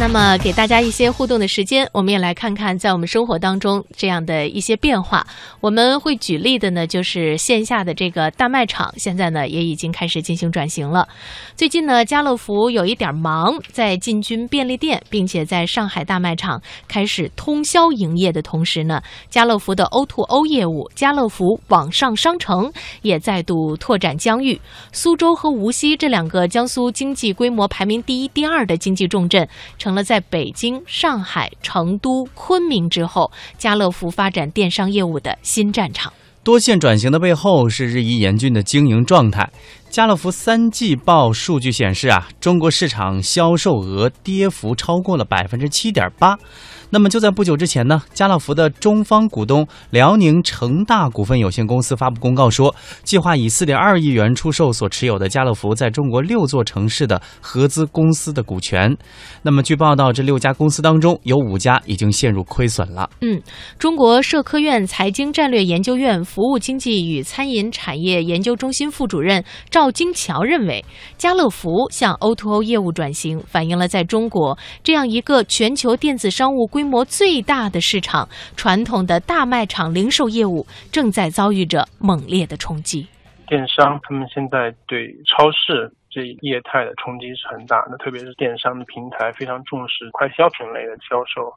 那么，给大家一些互动的时间，我们也来看看在我们生活当中这样的一些变化。我们会举例的呢，就是线下的这个大卖场，现在呢也已经开始进行转型了。最近呢，家乐福有一点忙，在进军便利店，并且在上海大卖场开始通宵营业的同时呢，家乐福的 O2O 业务，家乐福网上商城也再度拓展疆域。苏州和无锡这两个江苏经济规模排名第一、第二的经济重镇，成成了在北京、上海、成都、昆明之后，家乐福发展电商业务的新战场。多线转型的背后是日益严峻的经营状态。家乐福三季报数据显示啊，中国市场销售额跌幅超过了百分之七点八。那么就在不久之前呢，家乐福的中方股东辽宁成大股份有限公司发布公告说，计划以四点二亿元出售所持有的家乐福在中国六座城市的合资公司的股权。那么据报道，这六家公司当中有五家已经陷入亏损了。嗯，中国社科院财经战略研究院服务经济与餐饮产业研究中心副主任赵赵金桥认为，家乐福向 O2O 业务转型，反映了在中国这样一个全球电子商务规模最大的市场，传统的大卖场零售业务正在遭遇着猛烈的冲击。电商他们现在对超市这业态的冲击是很大的，特别是电商的平台非常重视快消品类的销售，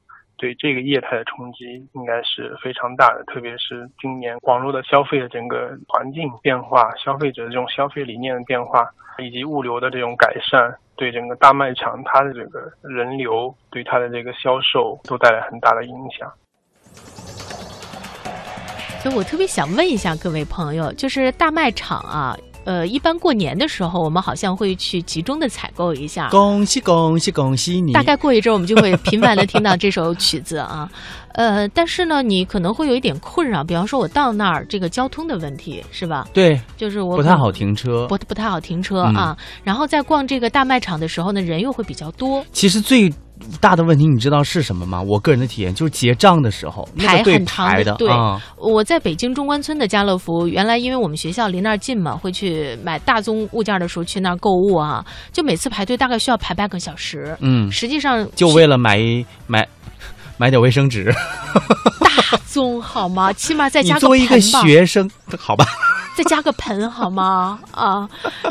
对这个业态的冲击应该是非常大的。特别是今年网络的消费的整个环境变化，消费者的这种消费理念的变化，以及物流的这种改善。对整个大卖场，它的这个人流，对它的这个销售都带来很大的影响。所以我特别想问一下各位朋友，就是大卖场啊，呃，一般过年的时候，我们好像会去集中的采购一下。恭喜恭喜恭喜你！大概过一阵，我们就会频繁的听到这首曲子啊。呃，但是呢，你可能会有一点困扰，比方说我到那儿这个交通的问题，是吧？对，就是我不太好停车，不不太好停车啊。然后在逛这个大卖场的时候呢，人又会比较多。其实最大的问题你知道是什么吗？我个人的体验就是结账的时候排很长的。对，我在北京中关村的家乐福，原来因为我们学校离那儿近嘛，会去买大宗物件的时候去那儿购物啊，就每次排队大概需要排半个小时。嗯，实际上就为了买买。买点卫生纸，大宗好吗？起码再加个作为一个学生，好吧，再加个盆好吗？啊，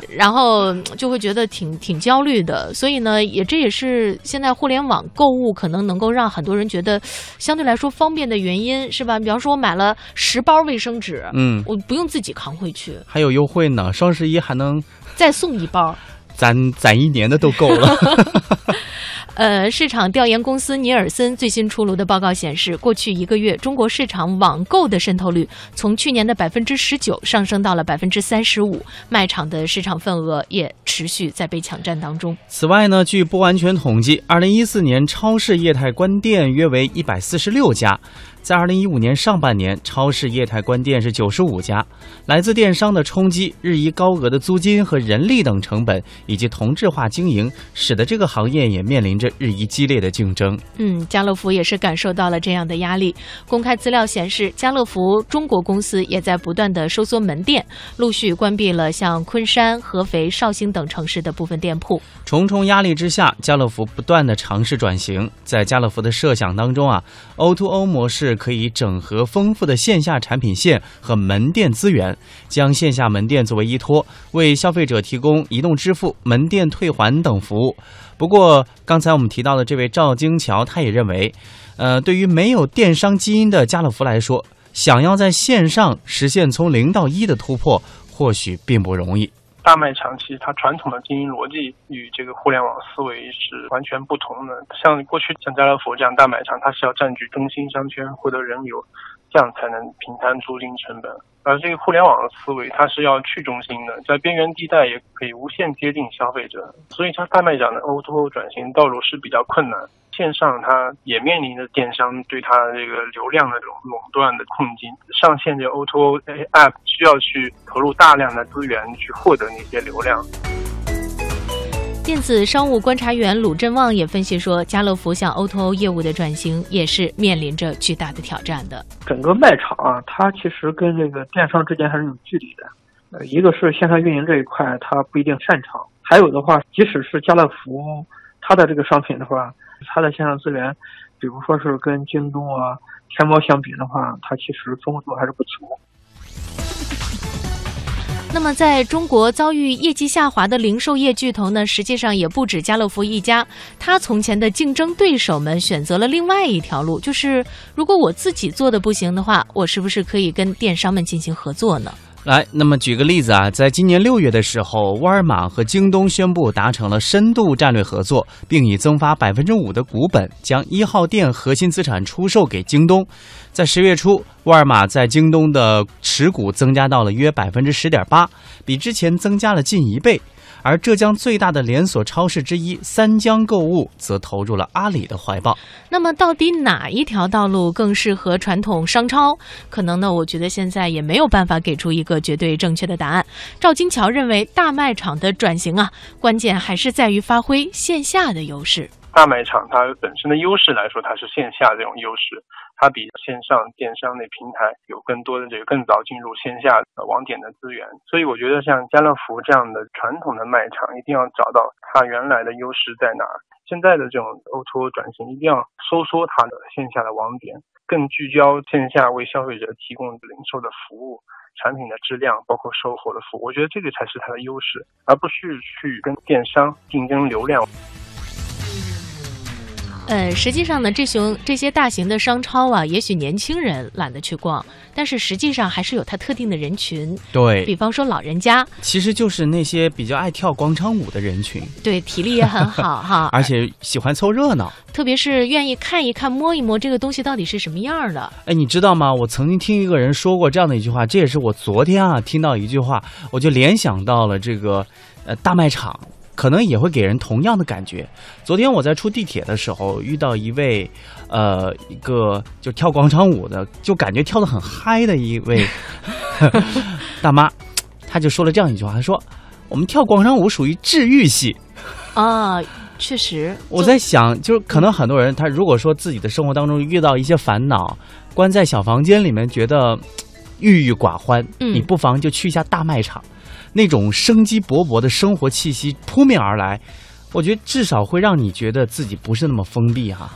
然后就会觉得挺挺焦虑的。所以呢，也这也是现在互联网购物可能能够让很多人觉得相对来说方便的原因，是吧？比方说我买了十包卫生纸，嗯，我不用自己扛回去，还有优惠呢，双十一还能再送一包，攒攒一年的都够了。呃，市场调研公司尼尔森最新出炉的报告显示，过去一个月，中国市场网购的渗透率从去年的百分之十九上升到了百分之三十五，卖场的市场份额也持续在被抢占当中。此外呢，据不完全统计，二零一四年超市业态关店约为一百四十六家。在二零一五年上半年，超市业态关店是九十五家。来自电商的冲击、日益高额的租金和人力等成本，以及同质化经营，使得这个行业也面临着日益激烈的竞争。嗯，家乐福也是感受到了这样的压力。公开资料显示，家乐福中国公司也在不断的收缩门店，陆续关闭了像昆山、合肥、绍兴等城市的部分店铺。重重压力之下，家乐福不断的尝试转型。在家乐福的设想当中啊，O2O 模式。可以整合丰富的线下产品线和门店资源，将线下门店作为依托，为消费者提供移动支付、门店退还等服务。不过，刚才我们提到的这位赵金桥，他也认为，呃，对于没有电商基因的家乐福来说，想要在线上实现从零到一的突破，或许并不容易。大卖场其实它传统的经营逻辑与这个互联网思维是完全不同的。像过去像家乐福这样大卖场，它是要占据中心商圈获得人流，这样才能平摊租金成本。而这个互联网的思维，它是要去中心的，在边缘地带也可以无限接近消费者。所以，它大卖场的 O2O 转型道路是比较困难。线上它也面临着电商对它这个流量的这种垄断的困境。上线这 O2O App 需要去投入大量的资源去获得那些流量。电子商务观察员鲁振旺也分析说，家乐福向 O2O 业务的转型也是面临着巨大的挑战的。整个卖场啊，它其实跟这个电商之间还是有距离的。呃，一个是线上运营这一块，它不一定擅长；还有的话，即使是家乐福，它的这个商品的话。它的线上资源，比如说是跟京东啊、天猫相比的话，它其实丰富度还是不足。那么，在中国遭遇业绩下滑的零售业巨头呢，实际上也不止家乐福一家。他从前的竞争对手们选择了另外一条路，就是如果我自己做的不行的话，我是不是可以跟电商们进行合作呢？来，那么举个例子啊，在今年六月的时候，沃尔玛和京东宣布达成了深度战略合作，并以增发百分之五的股本，将一号店核心资产出售给京东。在十月初，沃尔玛在京东的持股增加到了约百分之十点八，比之前增加了近一倍。而浙江最大的连锁超市之一三江购物则投入了阿里的怀抱。那么，到底哪一条道路更适合传统商超？可能呢，我觉得现在也没有办法给出一个绝对正确的答案。赵金桥认为，大卖场的转型啊，关键还是在于发挥线下的优势。大卖场它本身的优势来说，它是线下这种优势，它比线上电商那平台有更多的这个更早进入线下的网点的资源。所以我觉得像家乐福这样的传统的卖场，一定要找到它原来的优势在哪儿。现在的这种 O2O 转型，一定要收缩它的线下的网点，更聚焦线下为消费者提供零售的服务、产品的质量，包括售后的服务。我觉得这个才是它的优势，而不是去跟电商竞争流量。呃，实际上呢，这熊这些大型的商超啊，也许年轻人懒得去逛，但是实际上还是有它特定的人群。对，比方说老人家，其实就是那些比较爱跳广场舞的人群。对，体力也很好哈，而且喜欢凑热闹，特别是愿意看一看、摸一摸这个东西到底是什么样的。哎，你知道吗？我曾经听一个人说过这样的一句话，这也是我昨天啊听到一句话，我就联想到了这个呃大卖场。可能也会给人同样的感觉。昨天我在出地铁的时候，遇到一位，呃，一个就跳广场舞的，就感觉跳得很嗨的一位 大妈，她就说了这样一句话：“她说我们跳广场舞属于治愈系。”啊，确实。我在想，就是可能很多人，他如果说自己的生活当中遇到一些烦恼，关在小房间里面觉得郁郁寡欢，你不妨就去一下大卖场。那种生机勃勃的生活气息扑面而来，我觉得至少会让你觉得自己不是那么封闭哈。